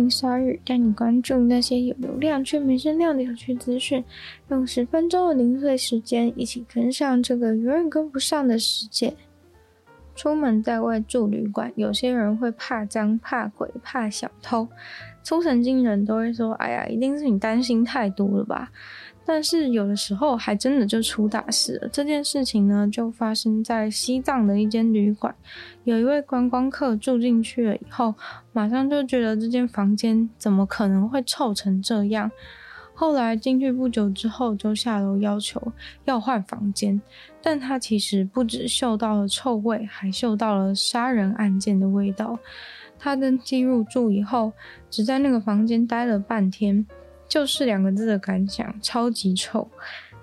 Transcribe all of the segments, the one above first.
欢迎光临鲨语，带你关注那些有流量却没声量的有趣资讯。用十分钟的零碎时间，一起跟上这个永远跟不上的世界。出门在外住旅馆，有些人会怕脏、怕鬼、怕小偷。粗神经人都会说：“哎呀，一定是你担心太多了吧？”但是有的时候还真的就出大事了。这件事情呢，就发生在西藏的一间旅馆。有一位观光客住进去了以后，马上就觉得这间房间怎么可能会臭成这样？后来进去不久之后，就下楼要求要换房间，但他其实不止嗅到了臭味，还嗅到了杀人案件的味道。他登记入住以后，只在那个房间待了半天，就是两个字的感想：超级臭。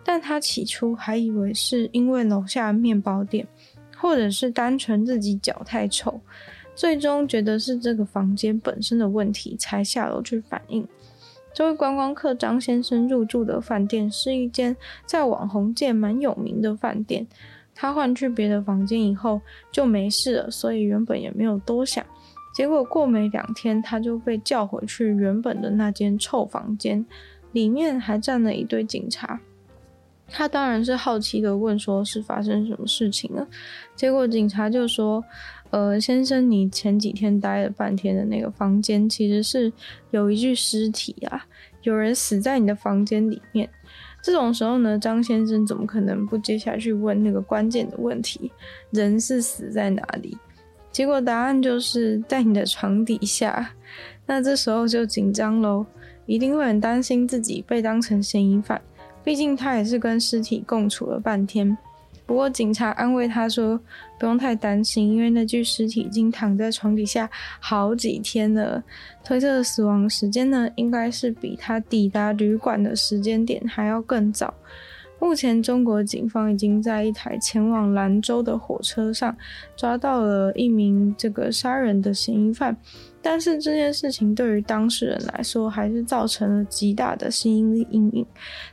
但他起初还以为是因为楼下面包店，或者是单纯自己脚太臭，最终觉得是这个房间本身的问题，才下楼去反映。这位观光客张先生入住的饭店是一间在网红界蛮有名的饭店。他换去别的房间以后就没事了，所以原本也没有多想。结果过没两天，他就被叫回去原本的那间臭房间，里面还站了一堆警察。他当然是好奇的问，说是发生什么事情了。结果警察就说。呃，先生，你前几天待了半天的那个房间，其实是有一具尸体啊，有人死在你的房间里面。这种时候呢，张先生怎么可能不接下去问那个关键的问题？人是死在哪里？结果答案就是在你的床底下。那这时候就紧张喽，一定会很担心自己被当成嫌疑犯，毕竟他也是跟尸体共处了半天。不过警察安慰他说：“不用太担心，因为那具尸体已经躺在床底下好几天了。推测的死亡时间呢，应该是比他抵达旅馆的时间点还要更早。目前，中国警方已经在一台前往兰州的火车上抓到了一名这个杀人的嫌疑犯。”但是这件事情对于当事人来说，还是造成了极大的心理阴影。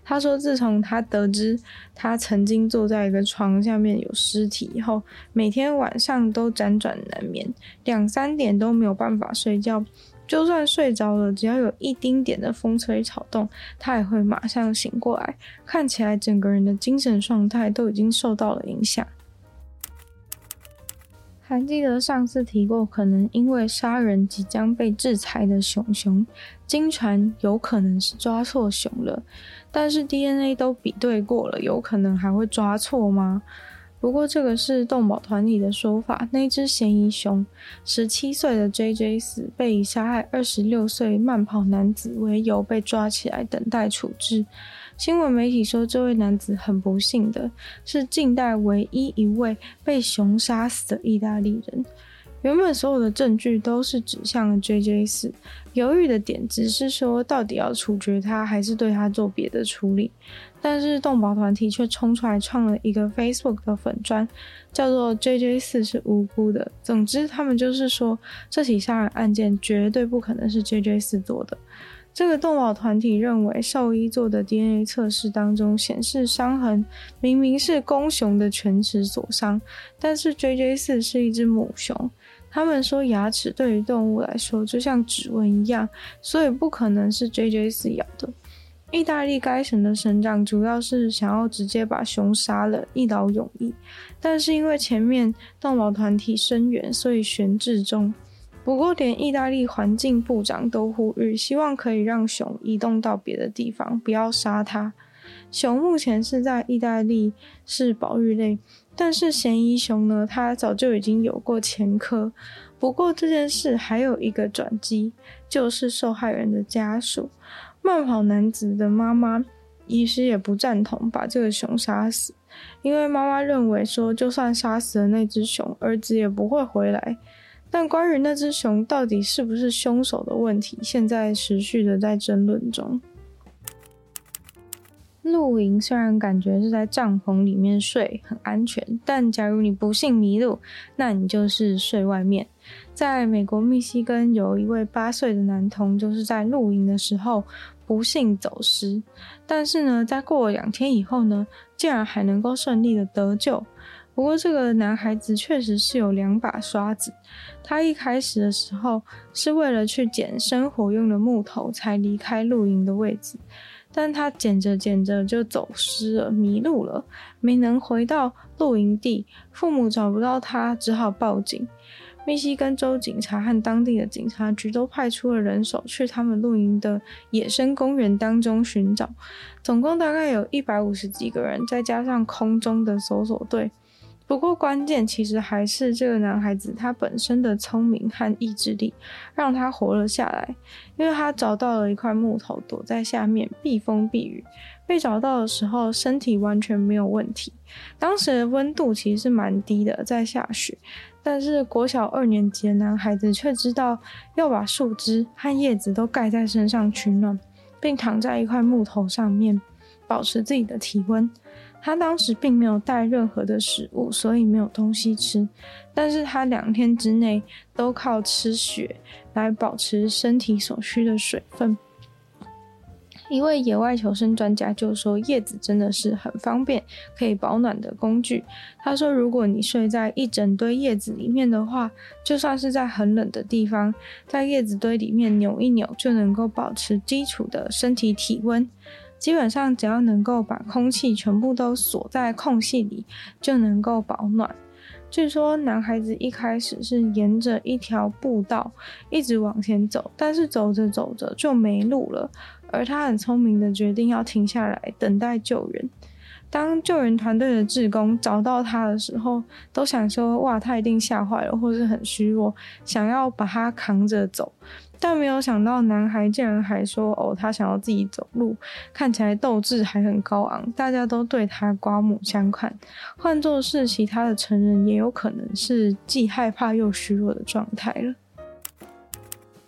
他说，自从他得知他曾经坐在一个床下面有尸体以后，每天晚上都辗转难眠，两三点都没有办法睡觉。就算睡着了，只要有一丁点的风吹草动，他也会马上醒过来，看起来整个人的精神状态都已经受到了影响。还记得上次提过，可能因为杀人即将被制裁的熊熊，经传有可能是抓错熊了，但是 DNA 都比对过了，有可能还会抓错吗？不过这个是动保团体的说法，那只嫌疑熊，十七岁的 JJ 死，被以杀害二十六岁慢跑男子为由被抓起来等待处置。新闻媒体说，这位男子很不幸的是近代唯一一位被熊杀死的意大利人。原本所有的证据都是指向了 JJ 死，犹豫的点只是说到底要处决他，还是对他做别的处理。但是动保团体却冲出来创了一个 Facebook 的粉砖，叫做 JJ 四是无辜的。总之，他们就是说，这起杀人案件绝对不可能是 JJ 四做的。这个动保团体认为，兽医做的 DNA 测试当中显示，伤痕明明是公熊的犬齿所伤，但是 JJ 四是一只母熊。他们说，牙齿对于动物来说就像指纹一样，所以不可能是 JJ 四咬的。意大利该省的省长主要是想要直接把熊杀了，一劳永逸，但是因为前面动保团体声援，所以悬置中。不过，连意大利环境部长都呼吁，希望可以让熊移动到别的地方，不要杀它。熊目前是在意大利是保育类，但是嫌疑熊呢，它早就已经有过前科。不过这件事还有一个转机，就是受害人的家属，慢跑男子的妈妈，其实也不赞同把这个熊杀死。因为妈妈认为说，就算杀死了那只熊，儿子也不会回来。但关于那只熊到底是不是凶手的问题，现在持续的在争论中。露营虽然感觉是在帐篷里面睡很安全，但假如你不幸迷路，那你就是睡外面。在美国密西根，有一位八岁的男童，就是在露营的时候不幸走失，但是呢，在过了两天以后呢，竟然还能够顺利的得救。不过，这个男孩子确实是有两把刷子。他一开始的时候是为了去捡生活用的木头才离开露营的位置，但他捡着捡着就走失了，迷路了，没能回到露营地。父母找不到他，只好报警。密西根州警察和当地的警察局都派出了人手去他们露营的野生公园当中寻找，总共大概有一百五十几个人，再加上空中的搜索队。不过，关键其实还是这个男孩子他本身的聪明和意志力，让他活了下来。因为他找到了一块木头，躲在下面避风避雨。被找到的时候，身体完全没有问题。当时的温度其实是蛮低的，在下雪。但是国小二年级的男孩子却知道要把树枝和叶子都盖在身上取暖，并躺在一块木头上面，保持自己的体温。他当时并没有带任何的食物，所以没有东西吃。但是他两天之内都靠吃雪来保持身体所需的水分。一位野外求生专家就说：“叶子真的是很方便可以保暖的工具。”他说：“如果你睡在一整堆叶子里面的话，就算是在很冷的地方，在叶子堆里面扭一扭，就能够保持基础的身体体温。”基本上只要能够把空气全部都锁在空隙里，就能够保暖。据说男孩子一开始是沿着一条步道一直往前走，但是走着走着就没路了，而他很聪明的决定要停下来等待救援。当救援团队的志工找到他的时候，都想说：“哇，他一定吓坏了，或是很虚弱，想要把他扛着走。”但没有想到，男孩竟然还说：“哦，他想要自己走路，看起来斗志还很高昂。”大家都对他刮目相看。换作是其他的成人，也有可能是既害怕又虚弱的状态了。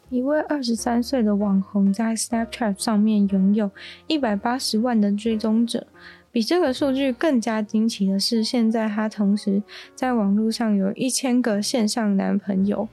一位二十三岁的网红在 Snapchat 上面拥有一百八十万的追踪者。比这个数据更加惊奇的是，现在她同时在网络上有一千个线上男朋友。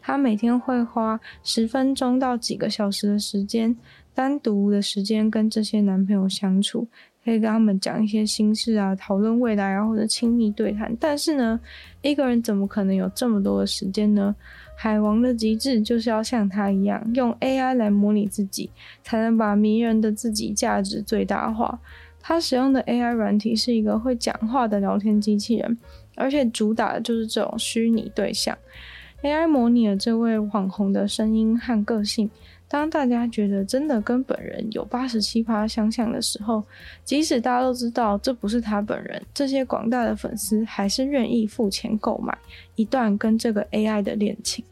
她每天会花十分钟到几个小时的时间，单独的时间跟这些男朋友相处，可以跟他们讲一些心事啊，讨论未来啊，或者亲密对谈。但是呢，一个人怎么可能有这么多的时间呢？海王的极致就是要像他一样，用 AI 来模拟自己，才能把迷人的自己价值最大化。他使用的 AI 软体是一个会讲话的聊天机器人，而且主打的就是这种虚拟对象。AI 模拟了这位网红的声音和个性。当大家觉得真的跟本人有八十七趴相像的时候，即使大家都知道这不是他本人，这些广大的粉丝还是愿意付钱购买一段跟这个 AI 的恋情。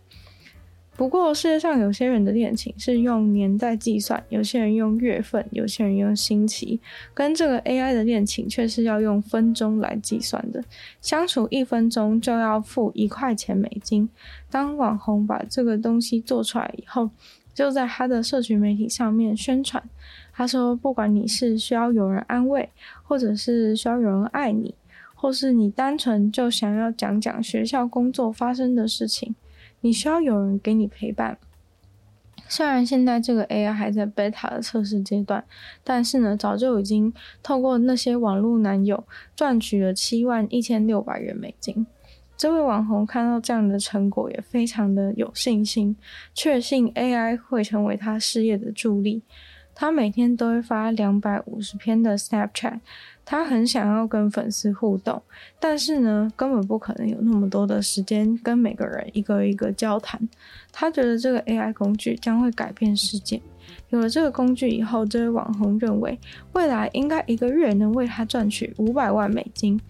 不过，世界上有些人的恋情是用年代计算，有些人用月份，有些人用星期，跟这个 AI 的恋情却是要用分钟来计算的。相处一分钟就要付一块钱美金。当网红把这个东西做出来以后，就在他的社群媒体上面宣传。他说：“不管你是需要有人安慰，或者是需要有人爱你，或是你单纯就想要讲讲学校工作发生的事情。”你需要有人给你陪伴。虽然现在这个 AI 还在 beta 的测试阶段，但是呢，早就已经透过那些网络男友赚取了七万一千六百元美金。这位网红看到这样的成果，也非常的有信心，确信 AI 会成为他事业的助力。他每天都会发两百五十篇的 Snapchat。他很想要跟粉丝互动，但是呢，根本不可能有那么多的时间跟每个人一个一个交谈。他觉得这个 AI 工具将会改变世界。有了这个工具以后，这位网红认为未来应该一个月能为他赚取五百万美金，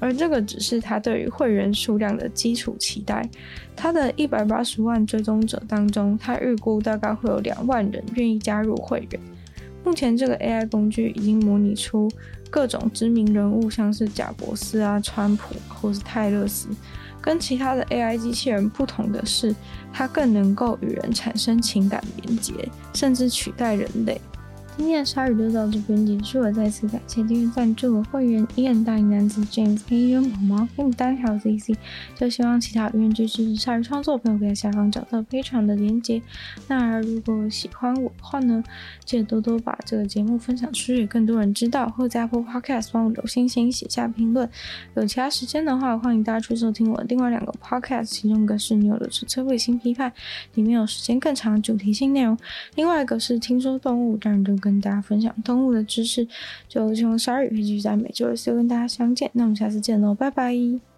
而这个只是他对于会员数量的基础期待。他的一百八十万追踪者当中，他预估大概会有两万人愿意加入会员。目前，这个 AI 工具已经模拟出各种知名人物，像是贾伯斯啊、川普或是泰勒斯。跟其他的 AI 机器人不同的是，它更能够与人产生情感连接，甚至取代人类。今天的鲨鱼就到这边结束了，再次感谢订阅赞助的会员：Ian 大龄男子 James、黑衣人毛毛、黑牡丹还有 ZC。就希望其他愿意支持鲨鱼创作的朋友可以在下方找到非常的连结。那如果喜欢我的话呢，记得多多把这个节目分享出去，更多人知道，或在 Apple Podcast 帮我留星星、写下评论。有其他时间的话，欢迎大家去收听我的另外两个 Podcast，其中一个是女友的纯粹卫星批判，里面有时间更长主题性内容；另外一个是听说动物，让人都跟大家分享动物的知识，就希望鲨鱼可以继续在每周二四跟大家相见。那我们下次见喽，拜拜。